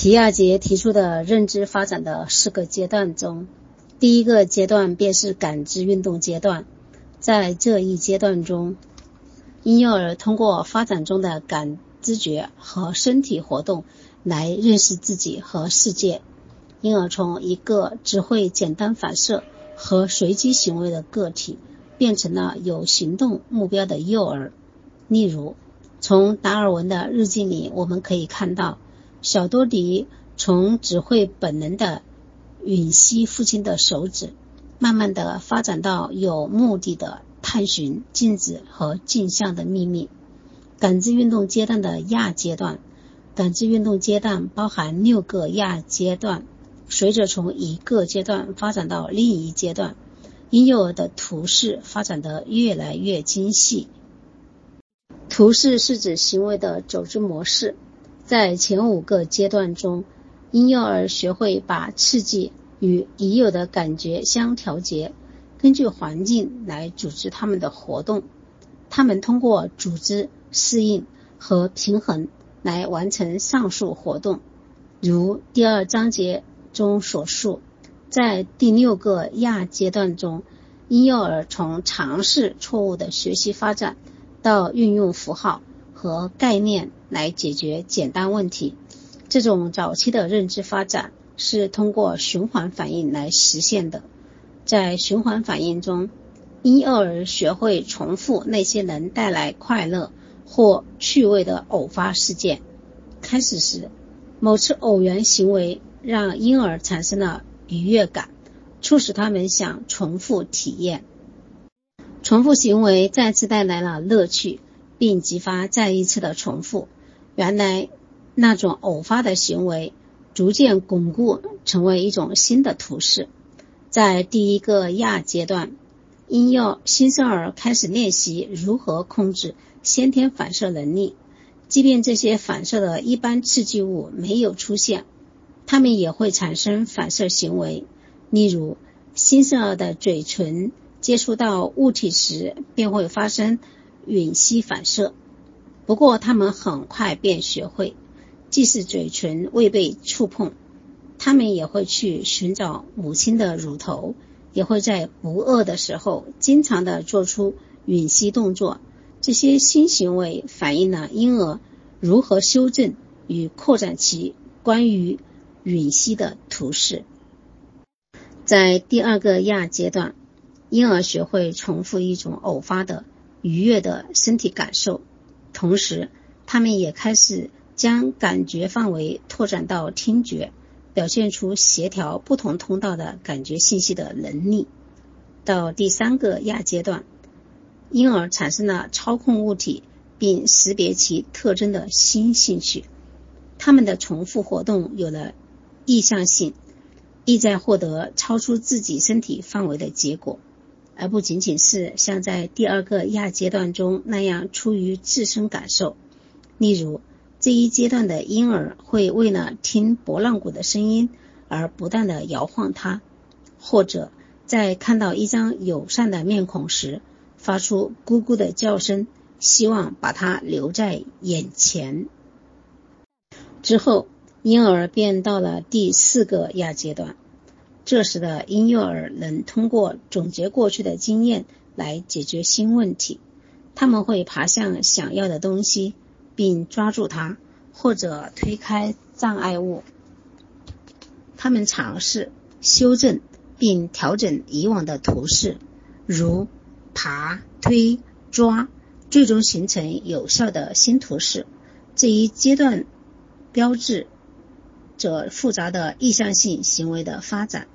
皮亚杰提出的认知发展的四个阶段中，第一个阶段便是感知运动阶段。在这一阶段中，婴幼儿通过发展中的感知觉和身体活动来认识自己和世界，因而从一个只会简单反射和随机行为的个体，变成了有行动目标的幼儿。例如，从达尔文的日记里，我们可以看到，小多迪从只会本能的吮吸父亲的手指。慢慢的发展到有目的的探寻镜子和镜像的秘密。感知运动阶段的亚阶段，感知运动阶段包含六个亚阶段。随着从一个阶段发展到另一阶段，婴幼儿的图示发展得越来越精细。图示是指行为的组织模式。在前五个阶段中，婴幼儿学会把刺激。与已有的感觉相调节，根据环境来组织他们的活动。他们通过组织、适应和平衡来完成上述活动。如第二章节中所述，在第六个亚阶段中，婴幼儿从尝试错误的学习发展到运用符号和概念来解决简单问题。这种早期的认知发展。是通过循环反应来实现的。在循环反应中，婴幼儿学会重复那些能带来快乐或趣味的偶发事件。开始时，某次偶然行为让婴儿产生了愉悦感，促使他们想重复体验。重复行为再次带来了乐趣，并激发再一次的重复。原来那种偶发的行为。逐渐巩固成为一种新的图示。在第一个亚阶段，婴幼新生儿开始练习如何控制先天反射能力，即便这些反射的一般刺激物没有出现，他们也会产生反射行为。例如，新生儿的嘴唇接触到物体时便会发生吮吸反射。不过，他们很快便学会。即使嘴唇未被触碰，他们也会去寻找母亲的乳头，也会在不饿的时候经常的做出吮吸动作。这些新行为反映了婴儿如何修正与扩展其关于吮吸的图示。在第二个亚阶段，婴儿学会重复一种偶发的愉悦的身体感受，同时他们也开始。将感觉范围拓展到听觉，表现出协调不同通道的感觉信息的能力。到第三个亚阶段，婴儿产生了操控物体并识别其特征的新兴趣。他们的重复活动有了意向性，意在获得超出自己身体范围的结果，而不仅仅是像在第二个亚阶段中那样出于自身感受。例如。这一阶段的婴儿会为了听拨浪鼓的声音而不断的摇晃它，或者在看到一张友善的面孔时发出咕咕的叫声，希望把它留在眼前。之后，婴儿便到了第四个亚阶段，这时的婴幼儿能通过总结过去的经验来解决新问题，他们会爬向想要的东西。并抓住它，或者推开障碍物。他们尝试修正并调整以往的图示，如爬、推、抓，最终形成有效的新图示。这一阶段标志着复杂的意向性行为的发展。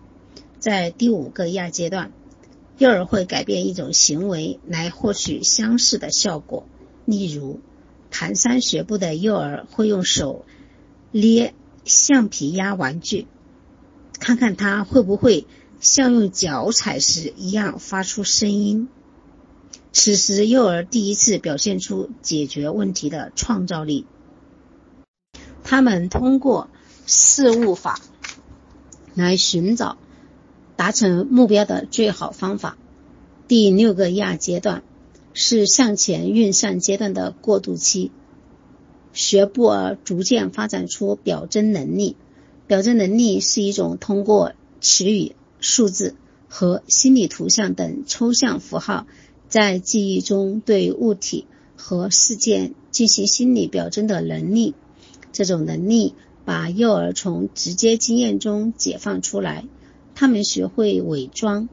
在第五个亚阶段，幼儿会改变一种行为来获取相似的效果，例如。蹒跚学步的幼儿会用手捏橡皮鸭玩具，看看它会不会像用脚踩时一样发出声音。此时，幼儿第一次表现出解决问题的创造力。他们通过事物法来寻找达成目标的最好方法。第六个亚阶段。是向前运算阶段的过渡期。学步而逐渐发展出表征能力。表征能力是一种通过词语、数字和心理图像等抽象符号，在记忆中对物体和事件进行心理表征的能力。这种能力把幼儿从直接经验中解放出来，他们学会伪装，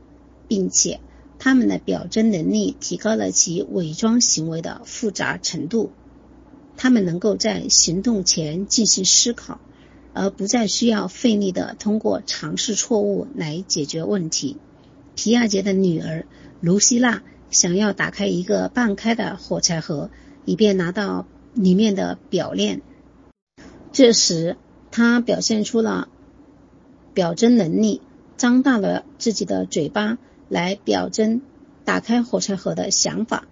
并且他们的表征能力提高了其伪装行为的复杂程度。他们能够在行动前进行思考，而不再需要费力的通过尝试错误来解决问题。皮亚杰的女儿卢西娜想要打开一个半开的火柴盒，以便拿到里面的表链。这时，她表现出了表征能力，张大了自己的嘴巴来表征打开火柴盒的想法。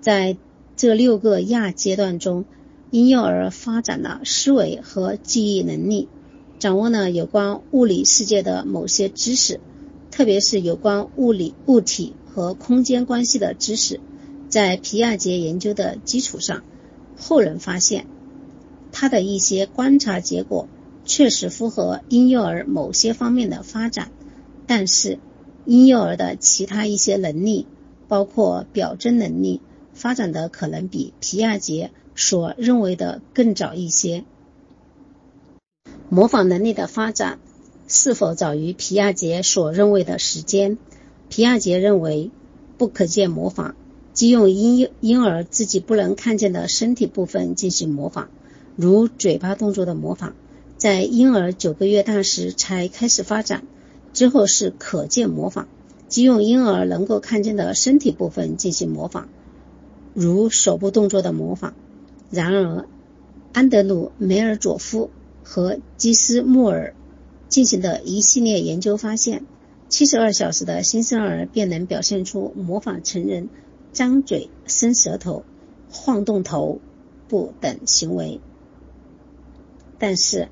在这六个亚阶段中，婴幼儿发展了思维和记忆能力，掌握了有关物理世界的某些知识，特别是有关物理物体和空间关系的知识。在皮亚杰研究的基础上，后人发现他的一些观察结果确实符合婴幼儿某些方面的发展，但是婴幼儿的其他一些能力，包括表征能力，发展的可能比皮亚杰。所认为的更早一些，模仿能力的发展是否早于皮亚杰所认为的时间？皮亚杰认为，不可见模仿即用婴婴儿自己不能看见的身体部分进行模仿，如嘴巴动作的模仿，在婴儿九个月大时才开始发展。之后是可见模仿，即用婴儿能够看见的身体部分进行模仿，如手部动作的模仿。然而，安德鲁·梅尔佐夫和基斯穆尔进行的一系列研究发现，七十二小时的新生儿便能表现出模仿成人张嘴、伸舌头、晃动头部等行为。但是，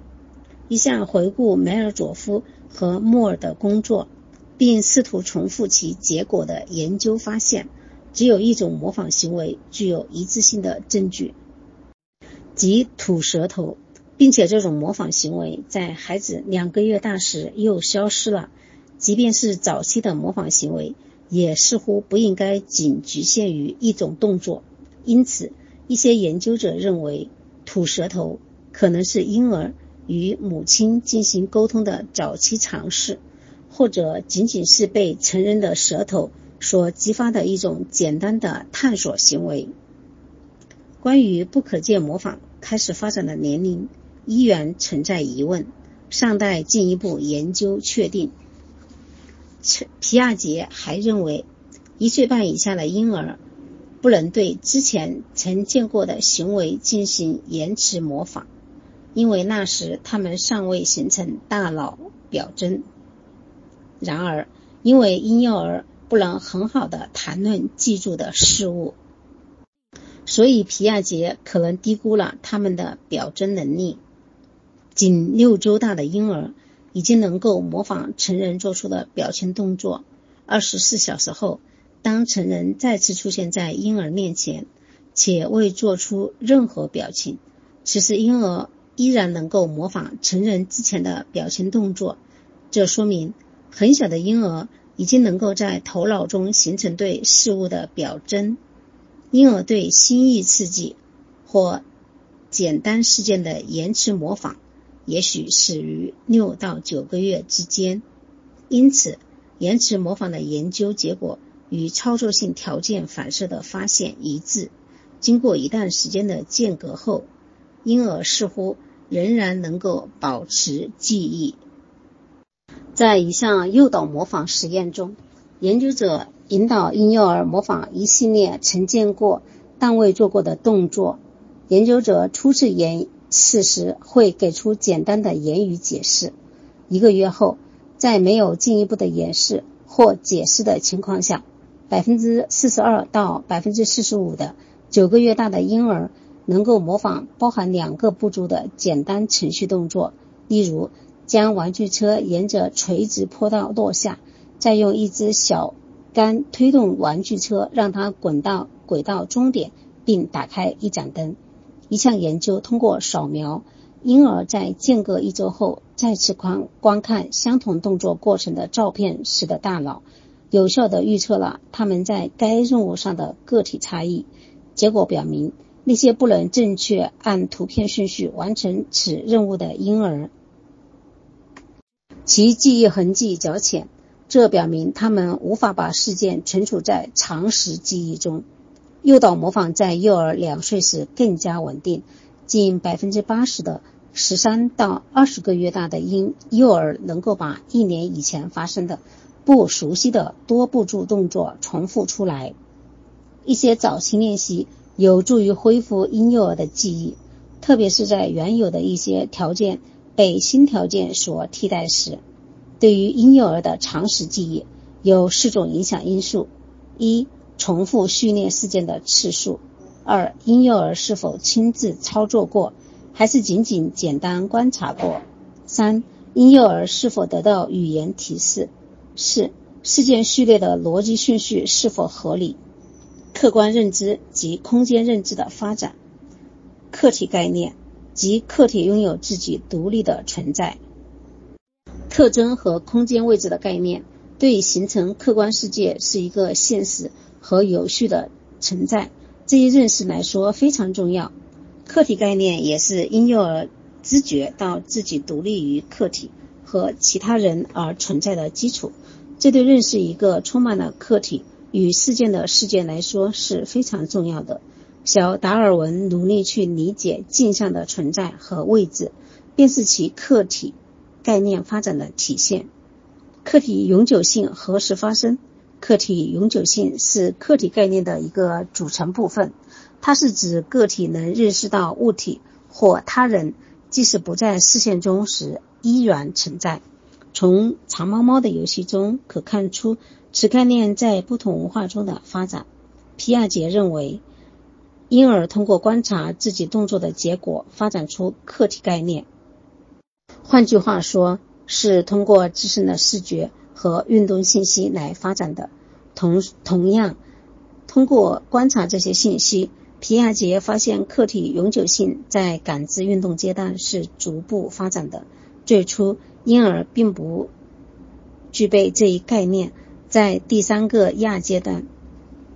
一项回顾梅尔佐夫和穆尔的工作，并试图重复其结果的研究发现，只有一种模仿行为具有一致性的证据。即吐舌头，并且这种模仿行为在孩子两个月大时又消失了。即便是早期的模仿行为，也似乎不应该仅局限于一种动作。因此，一些研究者认为，吐舌头可能是婴儿与母亲进行沟通的早期尝试，或者仅仅是被成人的舌头所激发的一种简单的探索行为。关于不可见模仿开始发展的年龄，依然存在疑问，尚待进一步研究确定。皮亚杰还认为，一岁半以下的婴儿不能对之前曾见过的行为进行延迟模仿，因为那时他们尚未形成大脑表征。然而，因为婴幼儿不能很好的谈论记住的事物。所以，皮亚杰可能低估了他们的表征能力。仅六周大的婴儿已经能够模仿成人做出的表情动作。二十四小时后，当成人再次出现在婴儿面前，且未做出任何表情，此时婴儿依然能够模仿成人之前的表情动作。这说明，很小的婴儿已经能够在头脑中形成对事物的表征。婴儿对心意刺激或简单事件的延迟模仿，也许始于六到九个月之间。因此，延迟模仿的研究结果与操作性条件反射的发现一致。经过一段时间的间隔后，婴儿似乎仍然能够保持记忆。在一项诱导模仿实验中，研究者。引导婴幼儿模仿一系列曾见过但未做过的动作。研究者初次演示时会给出简单的言语解释。一个月后，在没有进一步的演示或解释的情况下，百分之四十二到百分之四十五的九个月大的婴儿能够模仿包含两个步骤的简单程序动作，例如将玩具车沿着垂直坡道落下，再用一只小。杆推动玩具车，让它滚到轨道终点，并打开一盏灯。一项研究通过扫描婴儿在间隔一周后再次观观看相同动作过程的照片时的大脑，有效地预测了他们在该任务上的个体差异。结果表明，那些不能正确按图片顺序完成此任务的婴儿，其记忆痕迹较浅。这表明他们无法把事件存储在长时记忆中。诱导模仿在幼儿两岁时更加稳定，近百分之八十的十三到二十个月大的婴幼儿能够把一年以前发生的不熟悉的多步骤动作重复出来。一些早期练习有助于恢复婴幼儿的记忆，特别是在原有的一些条件被新条件所替代时。对于婴幼儿的常识记忆，有四种影响因素：一、重复训练事件的次数；二、婴幼儿是否亲自操作过，还是仅仅简单观察过；三、婴幼儿是否得到语言提示；四、事件序列的逻辑顺序是否合理；客观认知及空间认知的发展；客体概念及客体拥有自己独立的存在。特征和空间位置的概念对形成客观世界是一个现实和有序的存在这一认识来说非常重要。客体概念也是婴幼儿知觉到自己独立于客体和其他人而存在的基础。这对认识一个充满了客体与事件的世界来说是非常重要的。小达尔文努力去理解镜像的存在和位置，便是其客体。概念发展的体现。客体永久性何时发生？客体永久性是客体概念的一个组成部分。它是指个体能认识到物体或他人，即使不在视线中时依然存在。从藏猫猫的游戏中可看出此概念在不同文化中的发展。皮亚杰认为，婴儿通过观察自己动作的结果发展出客体概念。换句话说，是通过自身的视觉和运动信息来发展的。同同样，通过观察这些信息，皮亚杰发现客体永久性在感知运动阶段是逐步发展的。最初，婴儿并不具备这一概念。在第三个亚阶段，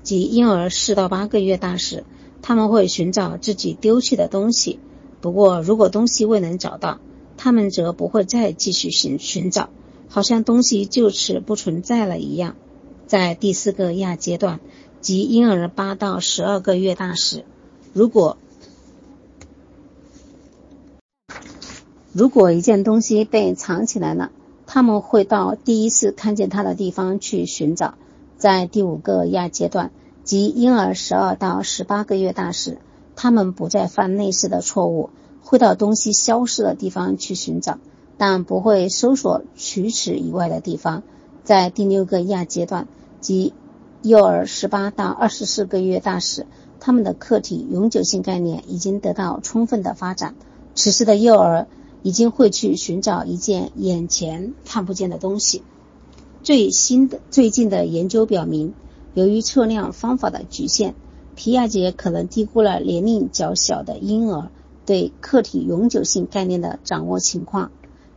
即婴儿四到八个月大时，他们会寻找自己丢弃的东西。不过，如果东西未能找到，他们则不会再继续寻寻找，好像东西就此不存在了一样。在第四个亚阶段，即婴儿八到十二个月大时，如果如果一件东西被藏起来了，他们会到第一次看见它的地方去寻找。在第五个亚阶段，即婴儿十二到十八个月大时，他们不再犯类似的错误。会到东西消失的地方去寻找，但不会搜索除此以外的地方。在第六个亚阶段，即幼儿十八到二十四个月大时，他们的客体永久性概念已经得到充分的发展。此时的幼儿已经会去寻找一件眼前看不见的东西。最新的最近的研究表明，由于测量方法的局限，皮亚杰可能低估了年龄较小的婴儿。对客体永久性概念的掌握情况，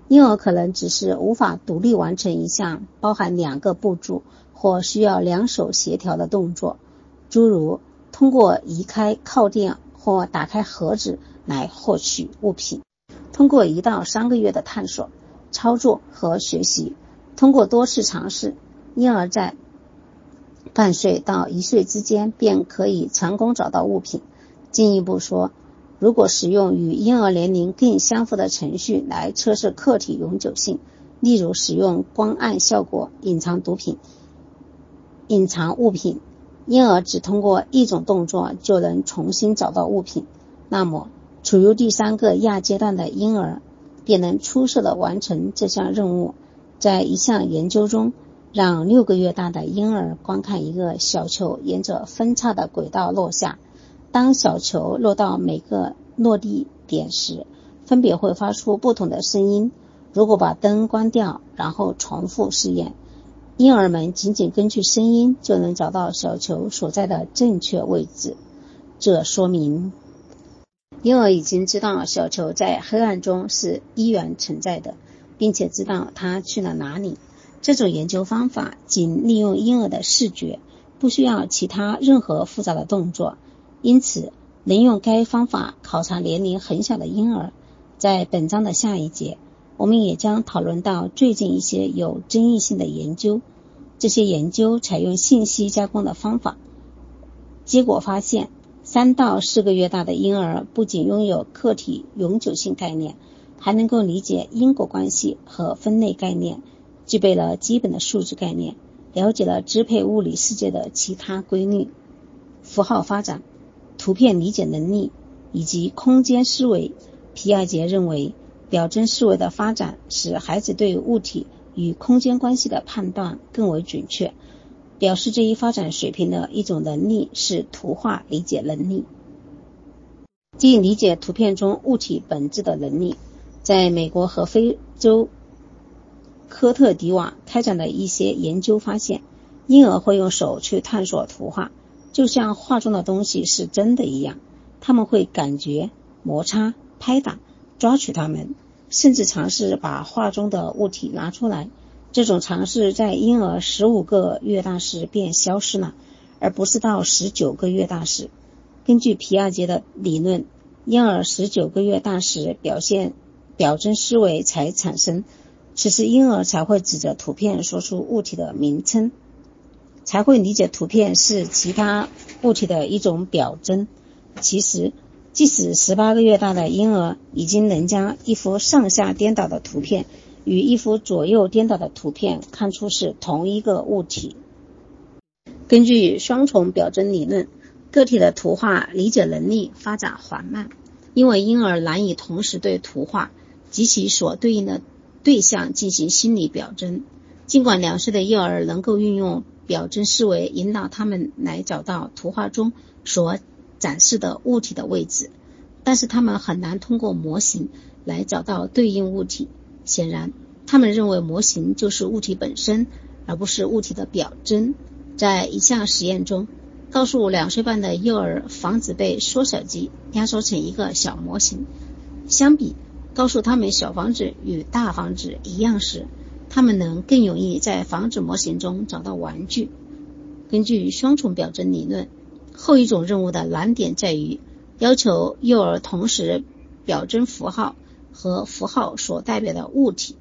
婴儿可能只是无法独立完成一项包含两个步骤或需要两手协调的动作，诸如通过移开靠垫或打开盒子来获取物品。通过一到三个月的探索、操作和学习，通过多次尝试，婴儿在半岁到一岁之间便可以成功找到物品。进一步说。如果使用与婴儿年龄更相符的程序来测试客体永久性，例如使用光暗效果隐藏毒品、隐藏物品，婴儿只通过一种动作就能重新找到物品，那么处于第三个亚阶段的婴儿便能出色的完成这项任务。在一项研究中，让六个月大的婴儿观看一个小球沿着分叉的轨道落下。当小球落到每个落地点时，分别会发出不同的声音。如果把灯关掉，然后重复试验，婴儿们仅仅根据声音就能找到小球所在的正确位置。这说明婴儿已经知道小球在黑暗中是依然存在的，并且知道它去了哪里。这种研究方法仅利用婴儿的视觉，不需要其他任何复杂的动作，因此能用该方法考察年龄很小的婴儿。在本章的下一节，我们也将讨论到最近一些有争议性的研究。这些研究采用信息加工的方法，结果发现。三到四个月大的婴儿不仅拥有客体永久性概念，还能够理解因果关系和分类概念，具备了基本的数字概念，了解了支配物理世界的其他规律、符号发展、图片理解能力以及空间思维。皮亚杰认为，表征思维的发展使孩子对物体与空间关系的判断更为准确。表示这一发展水平的一种能力是图画理解能力，即理解图片中物体本质的能力。在美国和非洲科特迪瓦开展的一些研究发现，婴儿会用手去探索图画，就像画中的东西是真的一样。他们会感觉、摩擦、拍打、抓取它们，甚至尝试把画中的物体拿出来。这种尝试在婴儿十五个月大时便消失了，而不是到十九个月大时。根据皮亚杰的理论，婴儿十九个月大时表现表征思维才产生，此时婴儿才会指着图片说出物体的名称，才会理解图片是其他物体的一种表征。其实，即使十八个月大的婴儿已经能将一幅上下颠倒的图片。与一幅左右颠倒的图片看出是同一个物体。根据双重表征理论，个体的图画理解能力发展缓慢，因为婴儿难以同时对图画及其所对应的对象进行心理表征。尽管两岁的幼儿能够运用表征思维引导他们来找到图画中所展示的物体的位置，但是他们很难通过模型来找到对应物体。显然，他们认为模型就是物体本身，而不是物体的表征。在一项实验中，告诉两岁半的幼儿防止被缩小机压缩成一个小模型。相比告诉他们小房子与大房子一样时，他们能更容易在房子模型中找到玩具。根据双重表征理论，后一种任务的难点在于要求幼儿同时表征符号。和符号所代表的物体。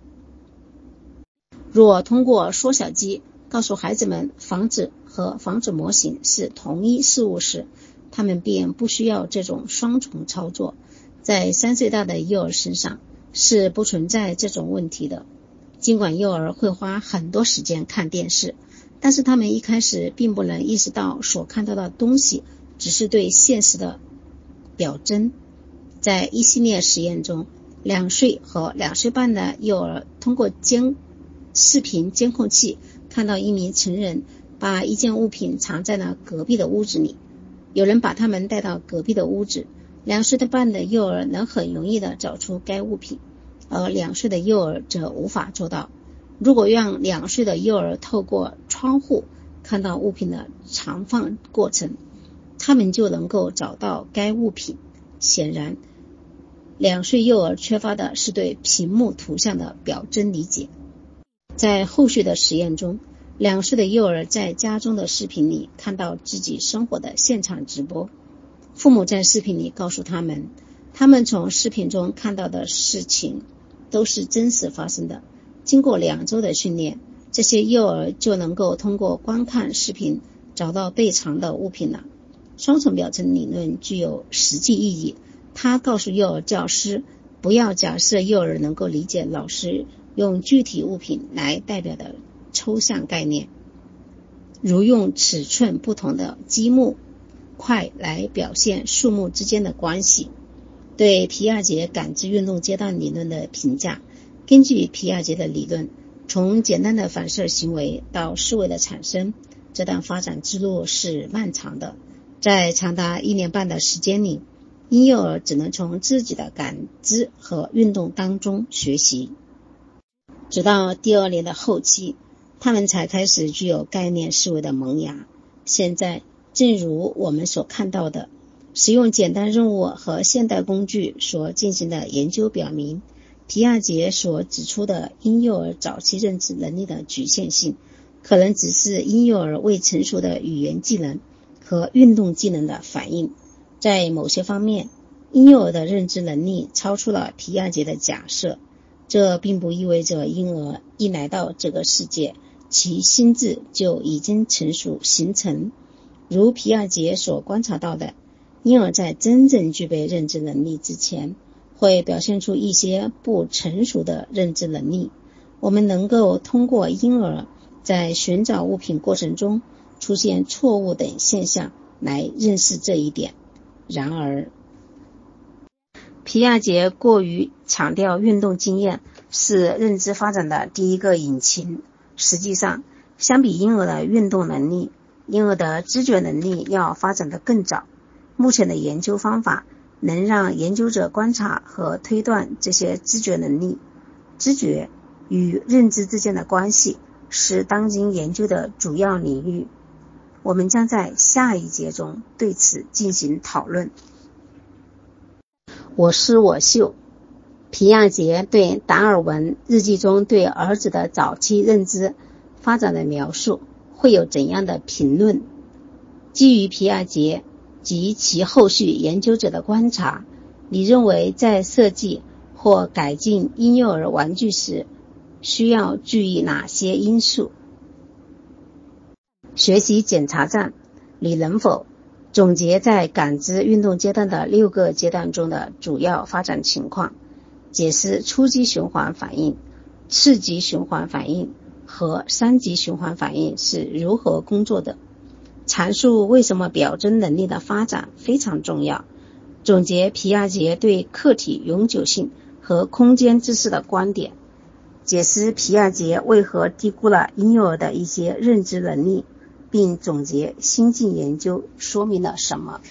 若通过缩小机告诉孩子们房子和房子模型是同一事物时，他们便不需要这种双重操作。在三岁大的幼儿身上是不存在这种问题的。尽管幼儿会花很多时间看电视，但是他们一开始并不能意识到所看到的东西只是对现实的表征。在一系列实验中。两岁和两岁半的幼儿通过监视频监控器看到一名成人把一件物品藏在了隔壁的屋子里。有人把他们带到隔壁的屋子，两岁的半的幼儿能很容易的找出该物品，而两岁的幼儿则无法做到。如果让两岁的幼儿透过窗户看到物品的藏放过程，他们就能够找到该物品。显然。两岁幼儿缺乏的是对屏幕图像的表征理解。在后续的实验中，两岁的幼儿在家中的视频里看到自己生活的现场直播。父母在视频里告诉他们，他们从视频中看到的事情都是真实发生的。经过两周的训练，这些幼儿就能够通过观看视频找到被藏的物品了。双重表征理论具有实际意义。他告诉幼儿教师，不要假设幼儿能够理解老师用具体物品来代表的抽象概念，如用尺寸不同的积木块来表现数目之间的关系。对皮亚杰感知运动阶段理论的评价，根据皮亚杰的理论，从简单的反射行为到思维的产生，这段发展之路是漫长的，在长达一年半的时间里。婴幼儿只能从自己的感知和运动当中学习，直到第二年的后期，他们才开始具有概念思维的萌芽。现在，正如我们所看到的，使用简单任务和现代工具所进行的研究表明，皮亚杰所指出的婴幼儿早期认知能力的局限性，可能只是婴幼儿未成熟的语言技能和运动技能的反应。在某些方面，婴幼儿的认知能力超出了皮亚杰的假设。这并不意味着婴儿一来到这个世界，其心智就已经成熟形成。如皮亚杰所观察到的。婴儿在真正具备认知能力之前，会表现出一些不成熟的认知能力。我们能够通过婴儿在寻找物品过程中出现错误等现象来认识这一点。然而，皮亚杰过于强调运动经验是认知发展的第一个引擎。实际上，相比婴儿的运动能力，婴儿的知觉能力要发展的更早。目前的研究方法能让研究者观察和推断这些知觉能力。知觉与认知之间的关系是当今研究的主要领域。我们将在下一节中对此进行讨论。我思我秀，皮亚杰对达尔文日记中对儿子的早期认知发展的描述会有怎样的评论？基于皮亚杰。及其后续研究者的观察，你认为在设计或改进婴幼儿玩具时，需要注意哪些因素？学习检查站，你能否总结在感知运动阶段的六个阶段中的主要发展情况？解释初级循环反应、次级循环反应和三级循环反应是如何工作的？阐述为什么表征能力的发展非常重要。总结皮亚杰对客体永久性和空间知识的观点。解释皮亚杰为何低估了婴幼儿的一些认知能力，并总结新近研究说明了什么。